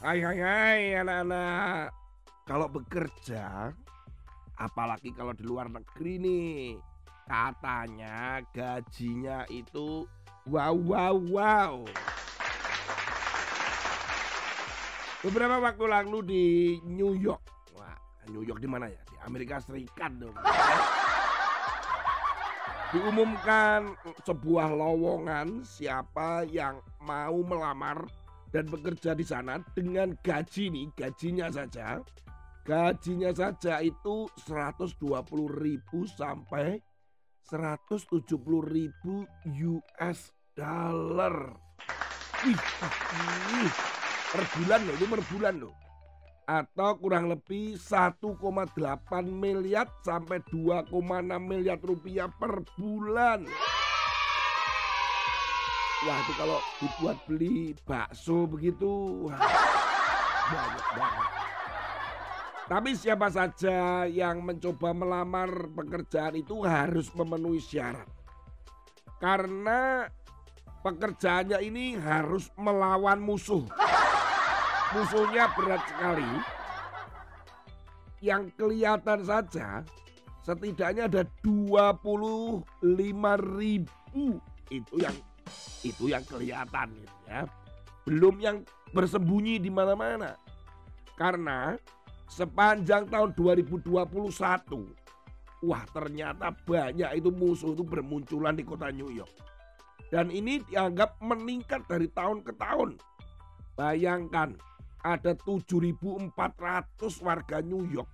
Hai hai hai anak-anak. Kalau bekerja, apalagi kalau di luar negeri nih, katanya gajinya itu wow wow wow. Beberapa waktu lalu di New York. Wah, New York di mana ya? Di Amerika Serikat dong. Diumumkan sebuah lowongan siapa yang mau melamar dan bekerja di sana dengan gaji nih, gajinya saja. Gajinya saja itu 120.000 sampai 170.000 US dollar. Wih, per bulan loh, itu per bulan loh. Atau kurang lebih 1,8 miliar sampai 2,6 miliar rupiah per bulan. Wah itu kalau dibuat beli bakso begitu, wah banyak banget. Tapi siapa saja yang mencoba melamar pekerjaan itu harus memenuhi syarat. Karena pekerjaannya ini harus melawan musuh. Musuhnya berat sekali. Yang kelihatan saja setidaknya ada 25 ribu itu yang itu yang kelihatan gitu ya. Belum yang bersembunyi di mana-mana. Karena sepanjang tahun 2021 wah ternyata banyak itu musuh itu bermunculan di kota New York. Dan ini dianggap meningkat dari tahun ke tahun. Bayangkan ada 7.400 warga New York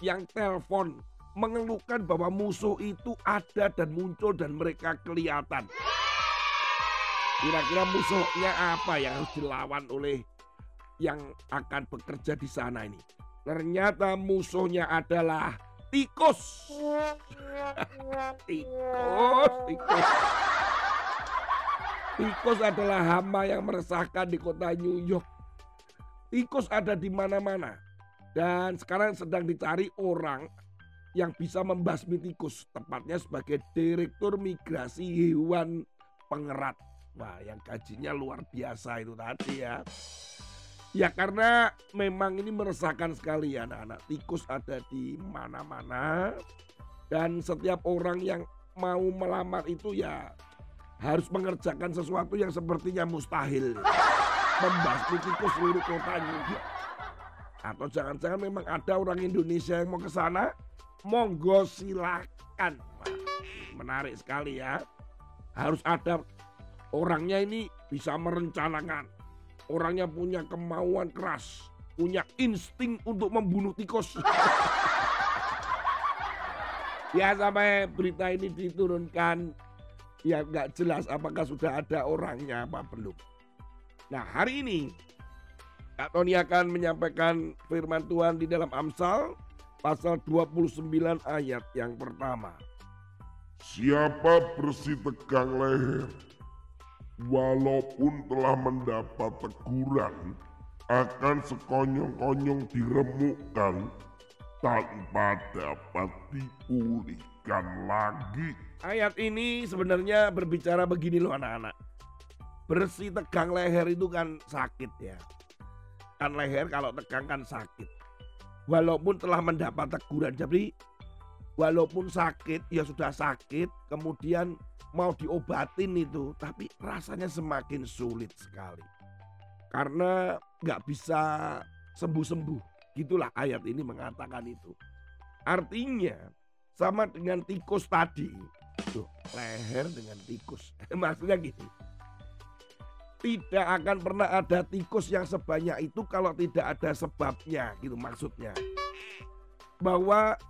yang telepon mengeluhkan bahwa musuh itu ada dan muncul dan mereka kelihatan. Kira-kira musuhnya apa yang harus dilawan oleh yang akan bekerja di sana ini? Ternyata musuhnya adalah tikus. tikus, tikus. Tikus adalah hama yang meresahkan di kota New York. Tikus ada di mana-mana. Dan sekarang sedang dicari orang yang bisa membasmi tikus. Tepatnya sebagai Direktur Migrasi Hewan Pengerat. Wah yang gajinya luar biasa itu tadi ya. Ya karena memang ini meresahkan sekali ya anak-anak. Tikus ada di mana-mana. Dan setiap orang yang mau melamar itu ya harus mengerjakan sesuatu yang sepertinya mustahil. Membasmi tikus seluruh kota juga. Atau jangan-jangan memang ada orang Indonesia yang mau ke sana. Monggo silakan. Menarik sekali ya. Harus ada orangnya ini bisa merencanakan. Orangnya punya kemauan keras, punya insting untuk membunuh tikus. ya sampai berita ini diturunkan, ya nggak jelas apakah sudah ada orangnya apa belum. Nah hari ini Kak Tony akan menyampaikan firman Tuhan di dalam Amsal pasal 29 ayat yang pertama. Siapa bersih tegang leher, walaupun telah mendapat teguran, akan sekonyong-konyong diremukkan tanpa dapat dipulihkan lagi. Ayat ini sebenarnya berbicara begini loh anak-anak. Bersih tegang leher itu kan sakit ya. Kan leher kalau tegang kan sakit. Walaupun telah mendapat teguran. Jadi walaupun sakit ya sudah sakit kemudian mau diobatin itu tapi rasanya semakin sulit sekali. Karena nggak bisa sembuh-sembuh. Gitulah ayat ini mengatakan itu. Artinya sama dengan tikus tadi. Tuh leher dengan tikus. Maksudnya gini. Tidak akan pernah ada tikus yang sebanyak itu kalau tidak ada sebabnya gitu maksudnya. Bahwa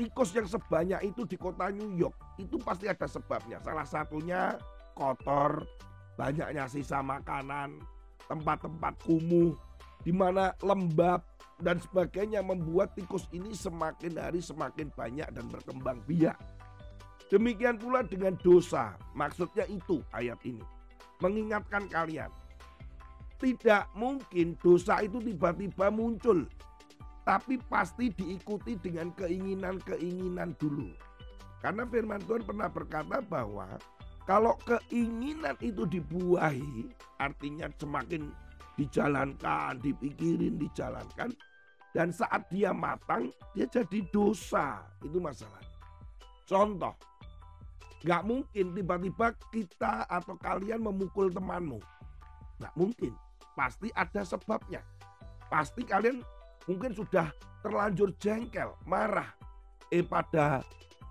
tikus yang sebanyak itu di kota New York itu pasti ada sebabnya. Salah satunya kotor, banyaknya sisa makanan, tempat-tempat kumuh, di mana lembab dan sebagainya membuat tikus ini semakin hari semakin banyak dan berkembang biak. Demikian pula dengan dosa, maksudnya itu ayat ini. Mengingatkan kalian, tidak mungkin dosa itu tiba-tiba muncul tapi pasti diikuti dengan keinginan-keinginan dulu. Karena firman Tuhan pernah berkata bahwa kalau keinginan itu dibuahi, artinya semakin dijalankan, dipikirin, dijalankan. Dan saat dia matang, dia jadi dosa. Itu masalah. Contoh, Gak mungkin tiba-tiba kita atau kalian memukul temanmu. Gak mungkin. Pasti ada sebabnya. Pasti kalian mungkin sudah terlanjur jengkel, marah. Eh pada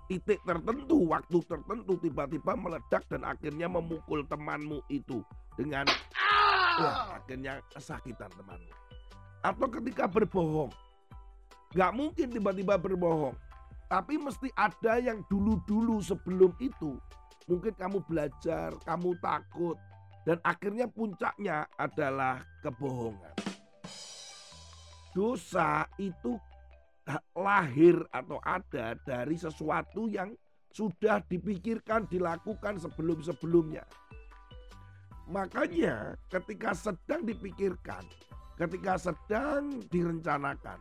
titik tertentu, waktu tertentu tiba-tiba meledak dan akhirnya memukul temanmu itu dengan ya, akhirnya kesakitan temanmu. Atau ketika berbohong. Gak mungkin tiba-tiba berbohong tapi mesti ada yang dulu-dulu sebelum itu. Mungkin kamu belajar, kamu takut. Dan akhirnya puncaknya adalah kebohongan. Dosa itu lahir atau ada dari sesuatu yang sudah dipikirkan, dilakukan sebelum-sebelumnya. Makanya ketika sedang dipikirkan, ketika sedang direncanakan,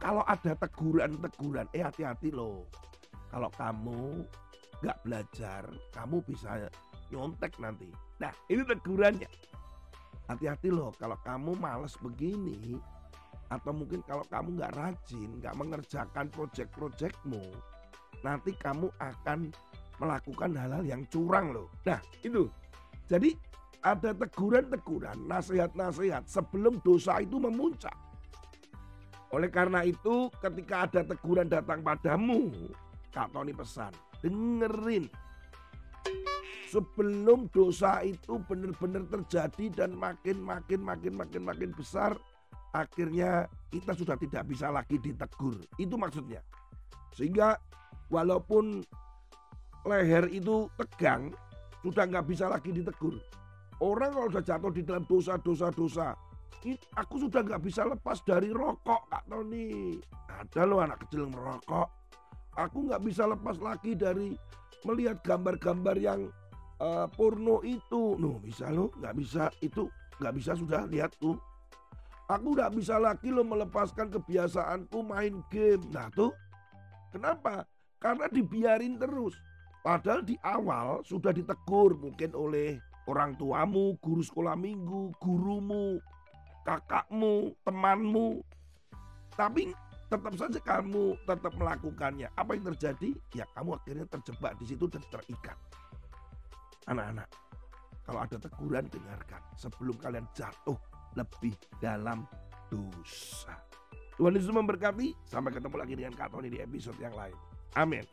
kalau ada teguran-teguran, eh hati-hati loh. Kalau kamu nggak belajar, kamu bisa nyontek nanti. Nah ini tegurannya. Hati-hati loh kalau kamu males begini. Atau mungkin kalau kamu nggak rajin, nggak mengerjakan proyek-proyekmu. Nanti kamu akan melakukan hal-hal yang curang loh. Nah itu. Jadi ada teguran-teguran, nasihat-nasihat sebelum dosa itu memuncak. Oleh karena itu ketika ada teguran datang padamu, Kak Tony pesan, dengerin. Sebelum dosa itu benar-benar terjadi dan makin makin makin makin makin besar, akhirnya kita sudah tidak bisa lagi ditegur. Itu maksudnya. Sehingga walaupun leher itu tegang, sudah nggak bisa lagi ditegur. Orang kalau sudah jatuh di dalam dosa-dosa-dosa, aku sudah nggak bisa lepas dari rokok Kak Tony. Ada loh anak kecil merokok. Aku nggak bisa lepas lagi dari melihat gambar-gambar yang uh, porno itu. Nuh bisa lo nggak bisa itu nggak bisa sudah lihat tuh. Aku nggak bisa lagi lo melepaskan kebiasaanku main game. Nah tuh kenapa? Karena dibiarin terus. Padahal di awal sudah ditegur mungkin oleh orang tuamu, guru sekolah minggu, gurumu, kakakmu, temanmu. Tapi tetap saja kamu tetap melakukannya. Apa yang terjadi? Ya kamu akhirnya terjebak di situ dan terikat. Anak-anak, kalau ada teguran dengarkan sebelum kalian jatuh lebih dalam dosa. Tuhan Yesus memberkati. Sampai ketemu lagi dengan Kak Tony di episode yang lain. Amin.